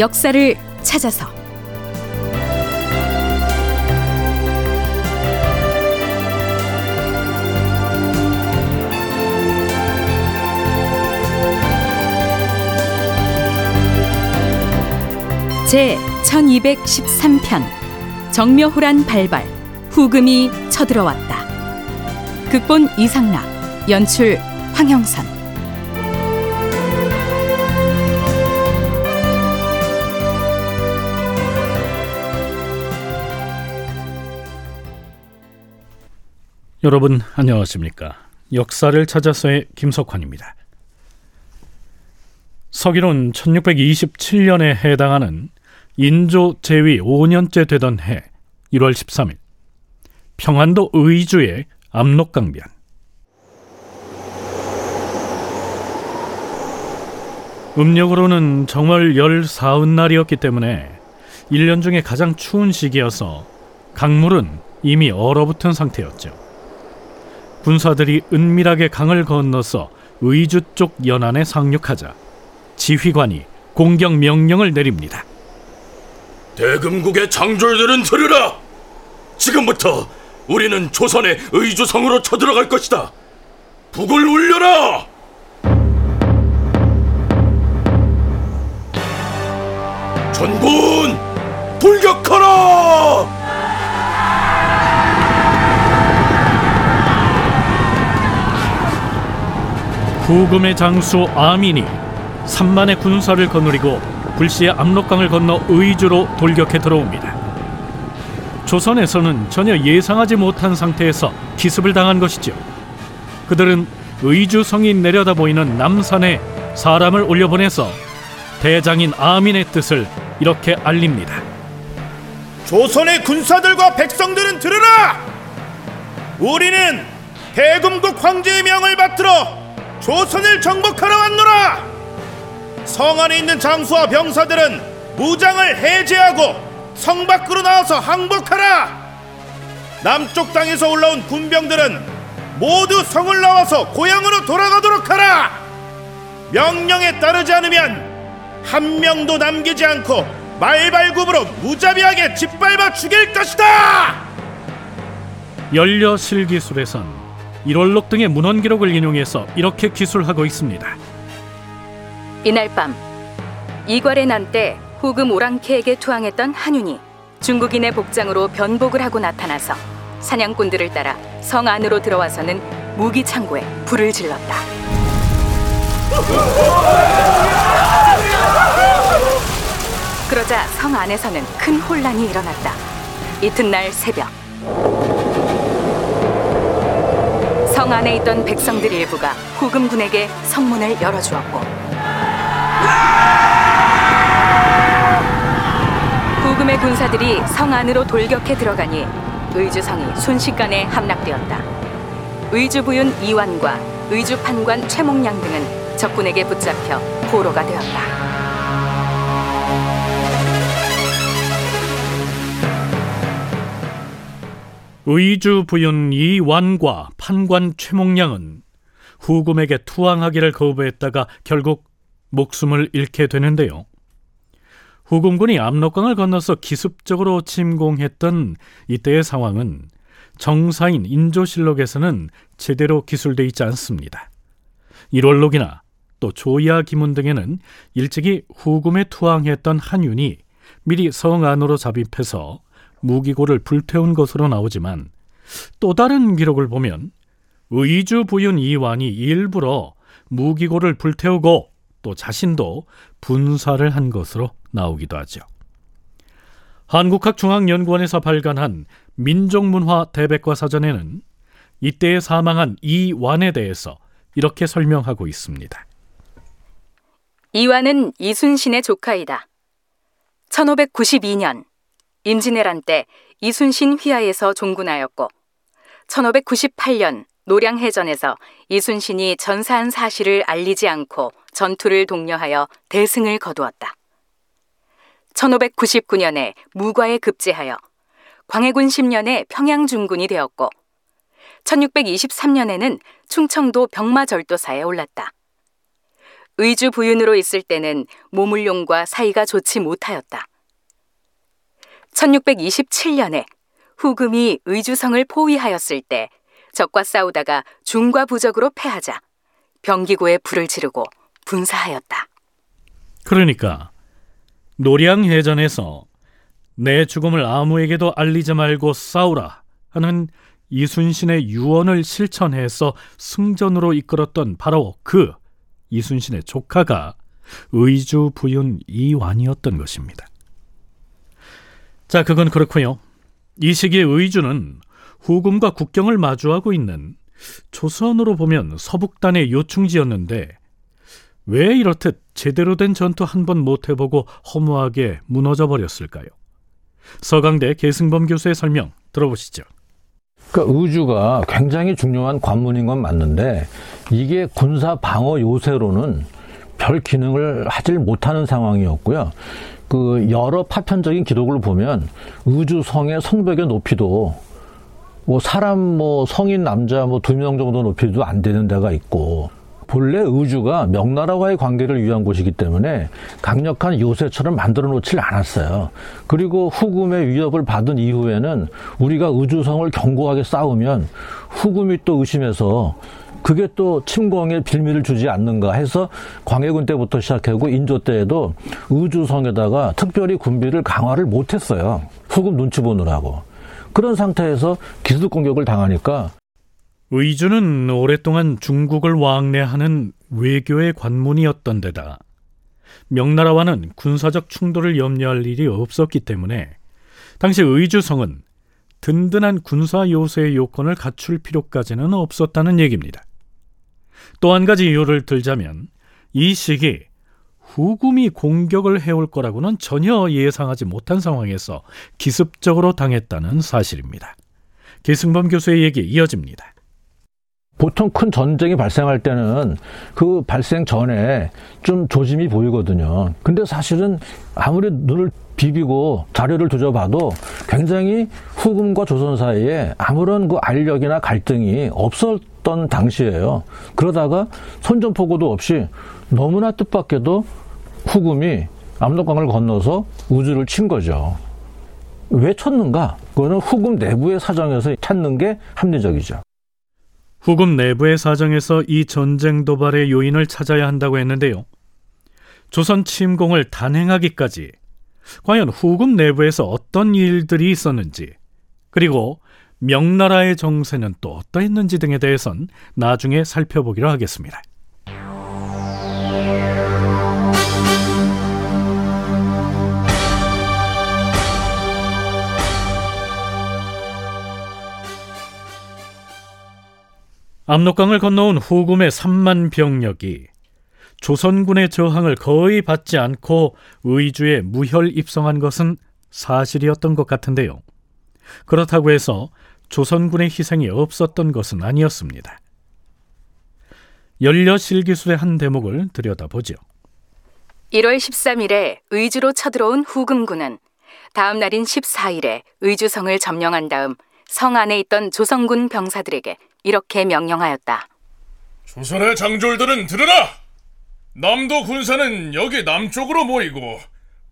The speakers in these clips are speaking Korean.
역사를 찾아서 제 1213편 정묘호란 발발 후금이 쳐들어왔다. 극본 이상락 연출 황형선 여러분 안녕하십니까? 역사를 찾아서의 김석환입니다. 서기론 1627년에 해당하는 인조 제위 5년째 되던 해 1월 13일 평안도 의주의 압록강변 음력으로는 정월 열 사흔 날이었기 때문에 1년 중에 가장 추운 시기여서 강물은 이미 얼어붙은 상태였죠. 군사들이 은밀하게 강을 건너서 의주 쪽 연안에 상륙하자 지휘관이 공격 명령을 내립니다. 대금국의 장졸들은 들으라! 지금부터 우리는 조선의 의주성으로 쳐들어갈 것이다. 북을 울려라! 전군 돌격하라! 후금의 장수 아민이 3만의 군사를 거느리고 불시에 압록강을 건너 의주로 돌격해 들어옵니다. 조선에서는 전혀 예상하지 못한 상태에서 기습을 당한 것이죠. 그들은 의주 성이 내려다 보이는 남산에 사람을 올려보내서 대장인 아민의 뜻을 이렇게 알립니다. 조선의 군사들과 백성들은 들으라! 우리는 대금국 황제의 명을 받들어 조선을 정복하러 왔노라! 성 안에 있는 장수와 병사들은 무장을 해제하고 성 밖으로 나와서 항복하라! 남쪽 땅에서 올라온 군병들은 모두 성을 나와서 고향으로 돌아가도록 하라! 명령에 따르지 않으면 한 명도 남기지 않고 말발굽으로 무자비하게 짓밟아 죽일 것이다! 연려실기술에선 일월록 등의 문헌 기록을 인용해서 이렇게 기술하고 있습니다. 이날 밤 이괄의 난때 후금 오랑캐에게 투항했던 한윤이 중국인의 복장으로 변복을 하고 나타나서 사냥꾼들을 따라 성 안으로 들어와서는 무기 창고에 불을 질렀다. 그러자 성 안에서는 큰 혼란이 일어났다. 이튿날 새벽 성 안에 있던 백성들 일부가 후금군에게 성문을 열어주었고 후금의 군사들이 성 안으로 돌격해 들어가니 의주성이 순식간에 함락되었다. 의주 부윤 이완과 의주 판관 최목량 등은 적군에게 붙잡혀 포로가 되었다. 의주 부윤 이완과 판관 최목량은 후금에게 투항하기를 거부했다가 결국 목숨을 잃게 되는데요. 후금군이 압록강을 건너서 기습적으로 침공했던 이때의 상황은 정사인 인조실록에서는 제대로 기술되어 있지 않습니다. 일월록이나 또 조야 기문 등에는 일찍이 후금에 투항했던 한윤이 미리 성 안으로 잡입해서 무기고를 불태운 것으로 나오지만 또 다른 기록을 보면 의주 부윤 이완이 일부러 무기고를 불태우고 또 자신도 분사를 한 것으로 나오기도 하죠. 한국학중앙연구원에서 발간한 민족문화 대백과 사전에는 이때에 사망한 이완에 대해서 이렇게 설명하고 있습니다. 이완은 이순신의 조카이다. 1592년 임진왜란 때 이순신 휘하에서 종군하였고 1598년 노량해전에서 이순신이 전사한 사실을 알리지 않고 전투를 독려하여 대승을 거두었다. 1599년에 무과에 급제하여 광해군 10년에 평양 중군이 되었고 1623년에는 충청도 병마절도사에 올랐다. 의주 부윤으로 있을 때는 모물룡과 사이가 좋지 못하였다. 1627년에 후금이 의주성을 포위하였을 때 적과 싸우다가 중과 부적으로 패하자 병기고에 불을 지르고 분사하였다. 그러니까 노량해전에서 내 죽음을 아무에게도 알리지 말고 싸우라 하는 이순신의 유언을 실천해서 승전으로 이끌었던 바로 그 이순신의 조카가 의주 부윤 이완이었던 것입니다. 자, 그건 그렇고요. 이 시기의 의주는 후금과 국경을 마주하고 있는 조선으로 보면 서북단의 요충지였는데 왜 이렇듯 제대로 된 전투 한 번 못 해보고 허무하게 무너져 버렸을까요? 서강대 계승범 교수의 설명 들어보시죠. 그러니까 의주가 굉장히 중요한 관문인 건 맞는데 이게 군사 방어 요새로는 별 기능을 하질 못하는 상황이었고요. 그 여러 파편적인 기록을 보면 의주성의 성벽의 높이도 뭐 사람 뭐 성인 남자 뭐 두 명 정도 높이도 안 되는 데가 있고 본래 의주가 명나라와의 관계를 위한 곳이기 때문에 강력한 요새처럼 만들어 놓질 않았어요. 그리고 후금의 위협을 받은 이후에는 우리가 의주성을 견고하게 싸우면 후금이 또 의심해서 그게 또 침공의 빌미를 주지 않는가 해서 광해군 때부터 시작하고 인조 때에도 의주성에다가 특별히 군비를 강화를 못했어요. 후금 눈치 보느라고. 그런 상태에서 기습 공격을 당하니까 의주는 오랫동안 중국을 왕래하는 외교의 관문이었던 데다 명나라와는 군사적 충돌을 염려할 일이 없었기 때문에 당시 의주성은 든든한 군사 요새의 요건을 갖출 필요까지는 없었다는 얘기입니다. 또 한 가지 이유를 들자면 이 시기 후금이 공격을 해올 거라고는 전혀 예상하지 못한 상황에서 기습적으로 당했다는 사실입니다. 계승범 교수의 얘기 이어집니다. 보통 큰 전쟁이 발생할 때는 그 발생 전에 좀 조짐이 보이거든요. 근데 사실은 아무리 눈을 비비고 자료를 뒤져봐도 굉장히 후금과 조선 사이에 아무런 그 알력이나 갈등이 없었 던 당시예요. 그러다가 선전포고도 없이 너무나 뜻밖에도 후금이 압록강을 건너서 우주를 친 거죠. 왜 쳤는가? 그거는 후금 내부의 사정에서 찾는 게 합리적이죠. 후금 내부의 사정에서 이 전쟁 도발의 요인을 찾아야 한다고 했는데요. 조선 침공을 단행하기까지 과연 후금 내부에서 어떤 일들이 있었는지 그리고 명나라의 정세는 또 어떠했는지 등에 대해선 나중에 살펴보기로 하겠습니다. 압록강을 건너온 후금의 3만 병력이 조선군의 저항을 거의 받지 않고 의주에 무혈 입성한 것은 사실이었던 것 같은데요. 그렇다고 해서 조선군의 희생이 없었던 것은 아니었습니다. 연려실기술의 한 대목을 들여다보죠. 1월 13일에 의주로 쳐들어온 후금군은 다음 날인 14일에 의주성을 점령한 다음 성 안에 있던 조선군 병사들에게 이렇게 명령하였다. 조선의 장졸들은 들으라! 남도 군사는 여기 남쪽으로 모이고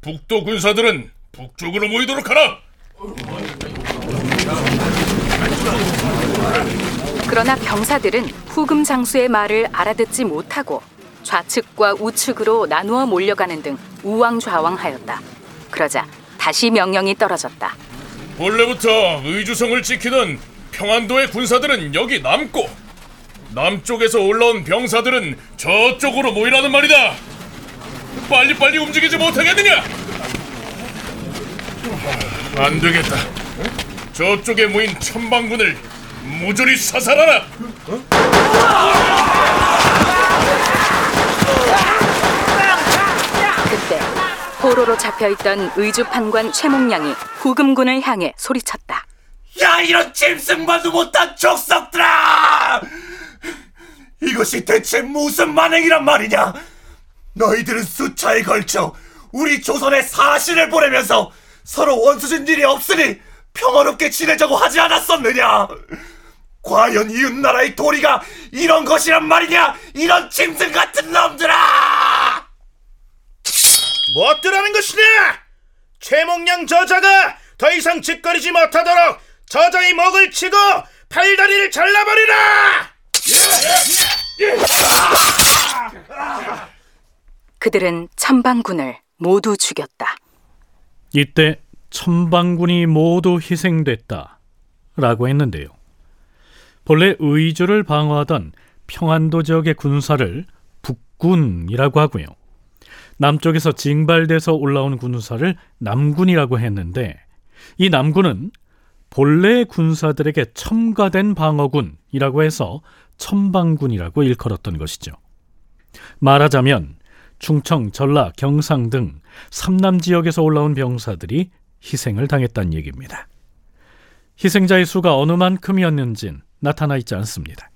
북도 군사들은 북쪽으로 모이도록 하라! 그러나 병사들은 후금 장수의 말을 알아듣지 못하고 좌측과 우측으로 나누어 몰려가는 등 우왕좌왕하였다. 그러자 다시 명령이 떨어졌다. 본래부터 의주성을 지키던 평안도의 군사들은 여기 남고 남쪽에서 올라온 병사들은 저쪽으로 모이라는 말이다. 빨리빨리 움직이지 못하겠느냐? 안 되겠다. 저쪽에 모인 천방군을 모조리 사살하라. 그때 포로로 잡혀있던 의주 판관 최몽량이 후금군을 향해 소리쳤다. 야 이런 짐승만도 못한 족석들아! 이것이 대체 무슨 만행이란 말이냐? 너희들은 수차에 걸쳐 우리 조선의 사신을 보내면서 서로 원수진 일이 없으니 평화롭게 지내자고 하지 않았었느냐? 과연 이웃나라의 도리가 이런 것이란 말이냐? 이런 짐승 같은 놈들아! 뭐 어떠라는 것이냐? 최몽양 저자가 더 이상 짓거리지 못하도록 저자의 목을 치고 팔다리를 잘라버리라! 그들은 천방군을 모두 죽였다. 이때 천방군이 모두 희생됐다 라고 했는데요. 본래 의주를 방어하던 평안도 지역의 군사를 북군이라고 하고요. 남쪽에서 징발돼서 올라온 군사를 남군이라고 했는데 이 남군은 본래 군사들에게 첨가된 방어군이라고 해서 천방군이라고 일컬었던 것이죠. 말하자면 충청, 전라, 경상 등 삼남 지역에서 올라온 병사들이 희생을 당했다는 얘기입니다. 희생자의 수가 어느 만큼이었는진 나타나 있지 않습니다.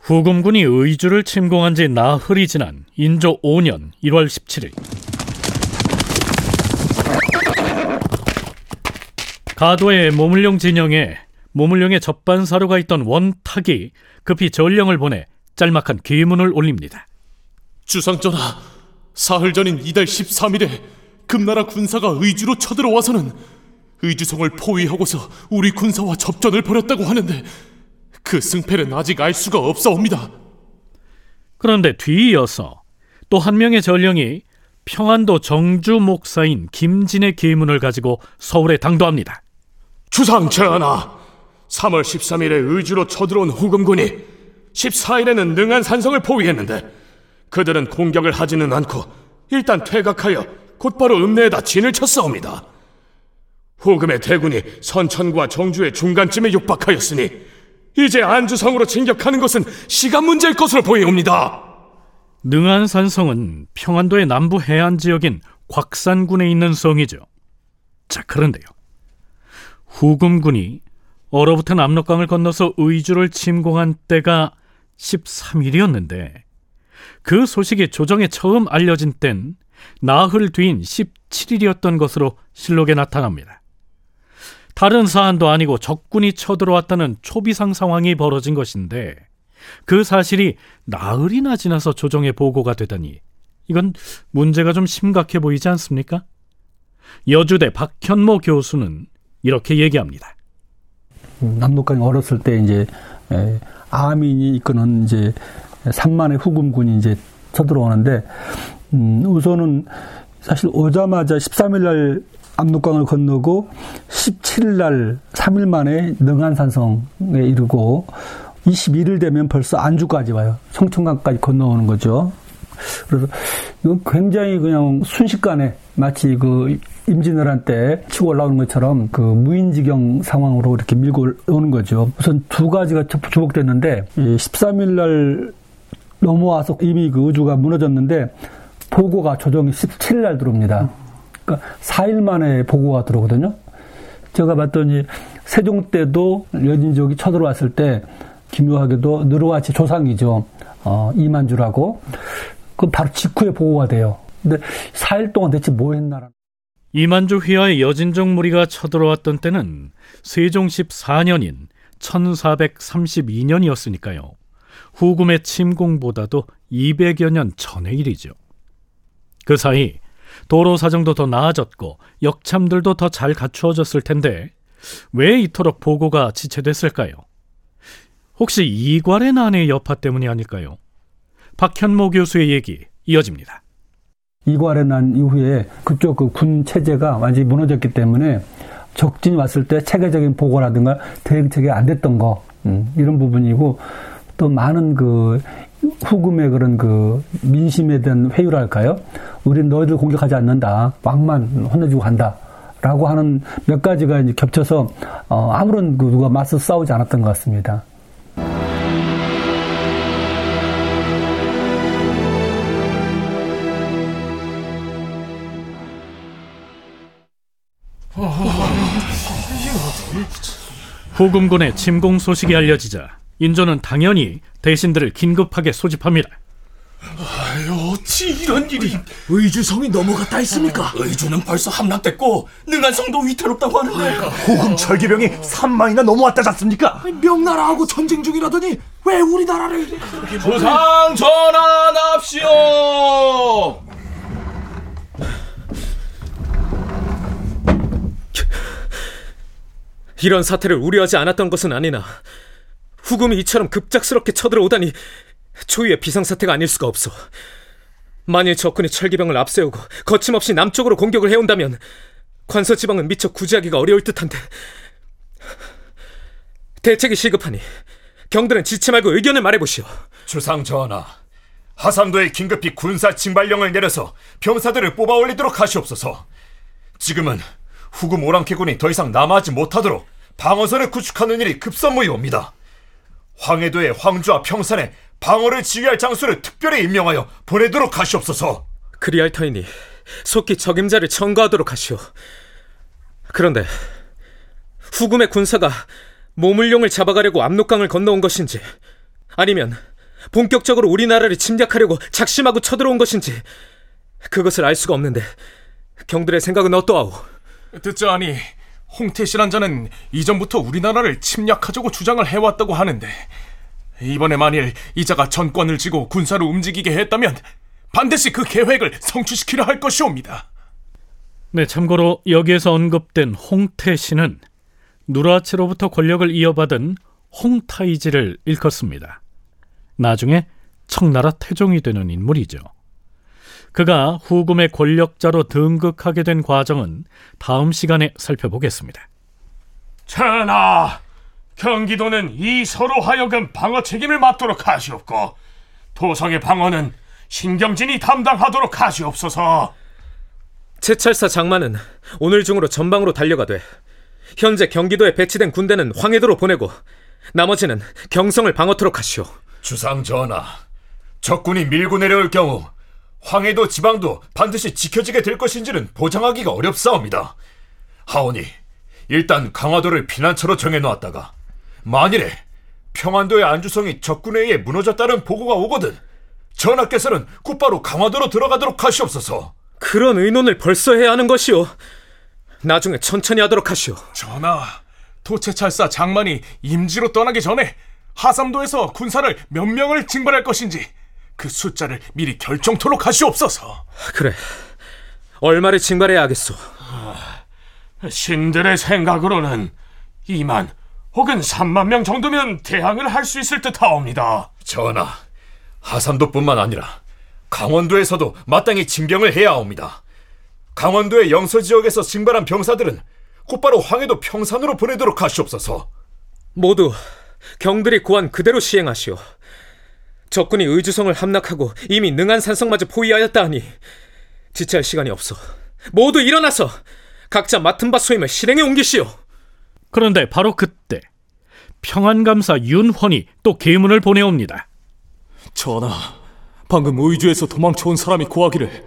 후금군이 의주를 침공한 지 나흘이 지난 인조 5년 1월 17일 가도의 모물룡 진영에 모물룡의 접반사로가 있던 원탁이 급히 전령을 보내 짤막한 기문을 올립니다. 주상전하, 사흘 전인 이달 13일에 금나라 군사가 의주로 쳐들어와서는 의주성을 포위하고서 우리 군사와 접전을 벌였다고 하는데 그 승패는 아직 알 수가 없사옵니다. 그런데 뒤이어서 또 한 명의 전령이 평안도 정주 목사인 김진의 기문을 가지고 서울에 당도합니다. 주상 전하, 3월 13일에 의주로 쳐들어온 후금군이 14일에는 능한 산성을 포위했는데 그들은 공격을 하지는 않고 일단 퇴각하여 곧바로 읍내에다 진을 쳤사옵니다. 후금의 대군이 선천과 정주의 중간쯤에 육박하였으니 이제 안주성으로 진격하는 것은 시간 문제일 것으로 보이옵니다. 능안산성은 평안도의 남부 해안 지역인 곽산군에 있는 성이죠. 자, 그런데요. 후금군이 얼어붙은 압록강을 건너서 의주를 침공한 때가 13일이었는데 그 소식이 조정에 처음 알려진 땐 나흘 뒤인 17일이었던 것으로 실록에 나타납니다. 다른 사안도 아니고 적군이 쳐들어왔다는 초비상 상황이 벌어진 것인데 그 사실이 나흘이나 지나서 조정에 보고가 되다니 이건 문제가 좀 심각해 보이지 않습니까? 여주대 박현모 교수는 이렇게 얘기합니다. 남북강이 어렸을 때 이제 에, 아민이 이끄는 이제 3만의 후금군이 이제 쳐들어오는데 음, 우선은 사실 오자마자 13일 날 압록강을 건너고 17일 날 3일 만에 능안산성에 이르고 21일 되면 벌써 안주까지 와요. 청천강까지 건너오는 거죠. 그래서 이건 굉장히 그냥 순식간에 마치 그 임진왜란 때 치고 올라오는 것처럼 그 무인지경 상황으로 이렇게 밀고 오는 거죠. 우선 두 가지가 주목됐는데 13일 날 넘어와서 이미 그 의주가 무너졌는데 보고가 조정이 17일 날 들어옵니다. 그러니까 4일 만에 보고가 들어오거든요. 제가 봤더니 세종 때도 여진족이 쳐들어왔을 때 기묘하게도 느로와치 조상이죠. 어, 이만주라고. 그 바로 직후에 보고가 돼요. 근데 4일 동안 대체 뭐 했나라. 이만주 휘하의 여진족 무리가 쳐들어왔던 때는 세종 14년인 1432년이었으니까요. 후금의 침공보다도 200여 년 전의 일이죠. 그 사이 도로 사정도 더 나아졌고 역참들도 더 잘 갖추어졌을 텐데 왜 이토록 보고가 지체됐을까요? 혹시 이괄의 난의 여파 때문이 아닐까요? 박현모 교수의 얘기 이어집니다. 이괄의 난 이후에 그쪽 그 군 체제가 완전히 무너졌기 때문에 적진이 왔을 때 체계적인 보고라든가 대응책이 안 됐던 거 음, 이런 부분이고 또 많은 그 후금의 그런 그 민심에 대한 회유랄까요? 우린 너희들 공격하지 않는다. 왕만 혼내주고 간다. 라고 하는 몇 가지가 이제 겹쳐서 어, 아무런 그 누가 맞서 싸우지 않았던 것 같습니다. 후금군의 침공 소식이 알려지자 인조는 당연히 대신들을 긴급하게 소집합니다. 어찌 이런 일이 의주성이 넘어갔다 했습니까? 의주는 벌써 함락됐고 능한성도 위태롭다고 하는데 호금 철기병이 3만이나 넘어왔다지 않습니까? 명나라하고 전쟁 중이라더니 왜 우리나라를 부상 전환합시오. 이런 사태를 우려하지 않았던 것은 아니나 후금이 이처럼 급작스럽게 쳐들어오다니 초유의 비상사태가 아닐 수가 없어. 만일 적군이 철기병을 앞세우고 거침없이 남쪽으로 공격을 해온다면 관서 지방은 미처 구제하기가 어려울 듯한데 대책이 시급하니 경들은 지체 말고 의견을 말해보시오. 주상 전하, 하삼도에 긴급히 군사 징발령을 내려서 병사들을 뽑아 올리도록 하시옵소서. 지금은 후금 오랑캐군이 더 이상 남아하지 못하도록 방어선을 구축하는 일이 급선무이옵니다. 황해도의 황주와 평산에 방어를 지휘할 장수를 특별히 임명하여 보내도록 하시옵소서. 그리할 터이니 속히 적임자를 청구하도록 하시오. 그런데 후금의 군사가 모물룡을 잡아가려고 압록강을 건너온 것인지 아니면 본격적으로 우리나라를 침략하려고 작심하고 쳐들어온 것인지 그것을 알 수가 없는데 경들의 생각은 어떠하오? 듣자 하니 홍태실한 자는 이전부터 우리나라를 침략하자고 주장을 해왔다고 하는데 이번에 만일 이자가 전권을 쥐고 군사를 움직이게 했다면 반드시 그 계획을 성취시키려 할 것이옵니다. 네, 참고로 여기에서 언급된 홍태신은 누라체로부터 권력을 이어받은 홍타이지를 일컫습니다. 나중에 청나라 태종이 되는 인물이죠. 그가 후금의 권력자로 등극하게 된 과정은 다음 시간에 살펴보겠습니다. 전하, 경기도는 이 서로 하여금 방어 책임을 맡도록 하시옵고 도성의 방어는 신경진이 담당하도록 하시옵소서. 제찰사 장만은 오늘 중으로 전방으로 달려가되 현재 경기도에 배치된 군대는 황해도로 보내고 나머지는 경성을 방어토록 하시오. 주상 전하, 적군이 밀고 내려올 경우 황해도 지방도 반드시 지켜지게 될 것인지는 보장하기가 어렵사옵니다. 하오니 일단 강화도를 피난처로 정해놓았다가 만일에 평안도의 안주성이 적군에 의해 무너졌다는 보고가 오거든 전하께서는 곧바로 강화도로 들어가도록 하시옵소서. 그런 의논을 벌써 해야 하는 것이오. 나중에 천천히 하도록 하시오. 전하, 도채찰사 장만이 임지로 떠나기 전에 하삼도에서 군사를 몇 명을 징발할 것인지 그 숫자를 미리 결정토록 하시옵소서. 그래. 얼마를 징발해야 하겠소? 신들의 생각으로는 2만 혹은 3만 명 정도면 대항을 할 수 있을 듯하옵니다. 전하, 하삼도뿐만 아니라 강원도에서도 마땅히 징병을 해야 합니다. 강원도의 영서 지역에서 징발한 병사들은 곧바로 황해도 평산으로 보내도록 하시옵소서. 모두 경들이 고한 그대로 시행하시오. 적군이 의주성을 함락하고 이미 능한 산성마저 포위하였다 하니 지체할 시간이 없어. 모두 일어나서 각자 맡은 바 소임을 실행에 옮기시오. 그런데 바로 그때 평안감사 윤헌이 또 계문을 보내옵니다. 전하, 방금 의주에서 도망쳐온 사람이 고하기를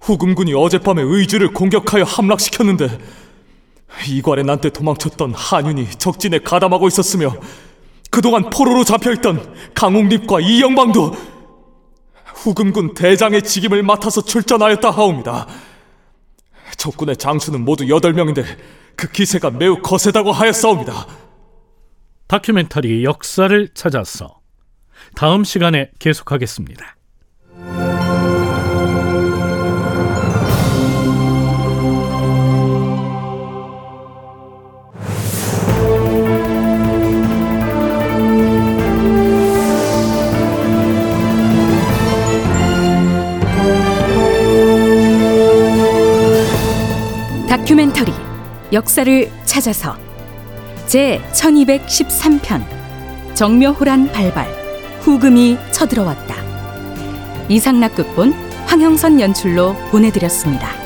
후금군이 어젯밤에 의주를 공격하여 함락시켰는데 이괄에 난때 도망쳤던 한윤이 적진에 가담하고 있었으며 그동안 포로로 잡혀있던 강옥립과 이영방도 후금군 대장의 직임을 맡아서 출전하였다 하옵니다. 적군의 장수는 모두 8명인데 그 기세가 매우 거세다고 하였사옵니다. 다큐멘터리 역사를 찾아서 다음 시간에 계속하겠습니다. 다큐멘터리 역사를 찾아서 제 1213편 정묘호란 발발 후금이 쳐들어왔다 이상락 극본 황형선 연출로 보내드렸습니다.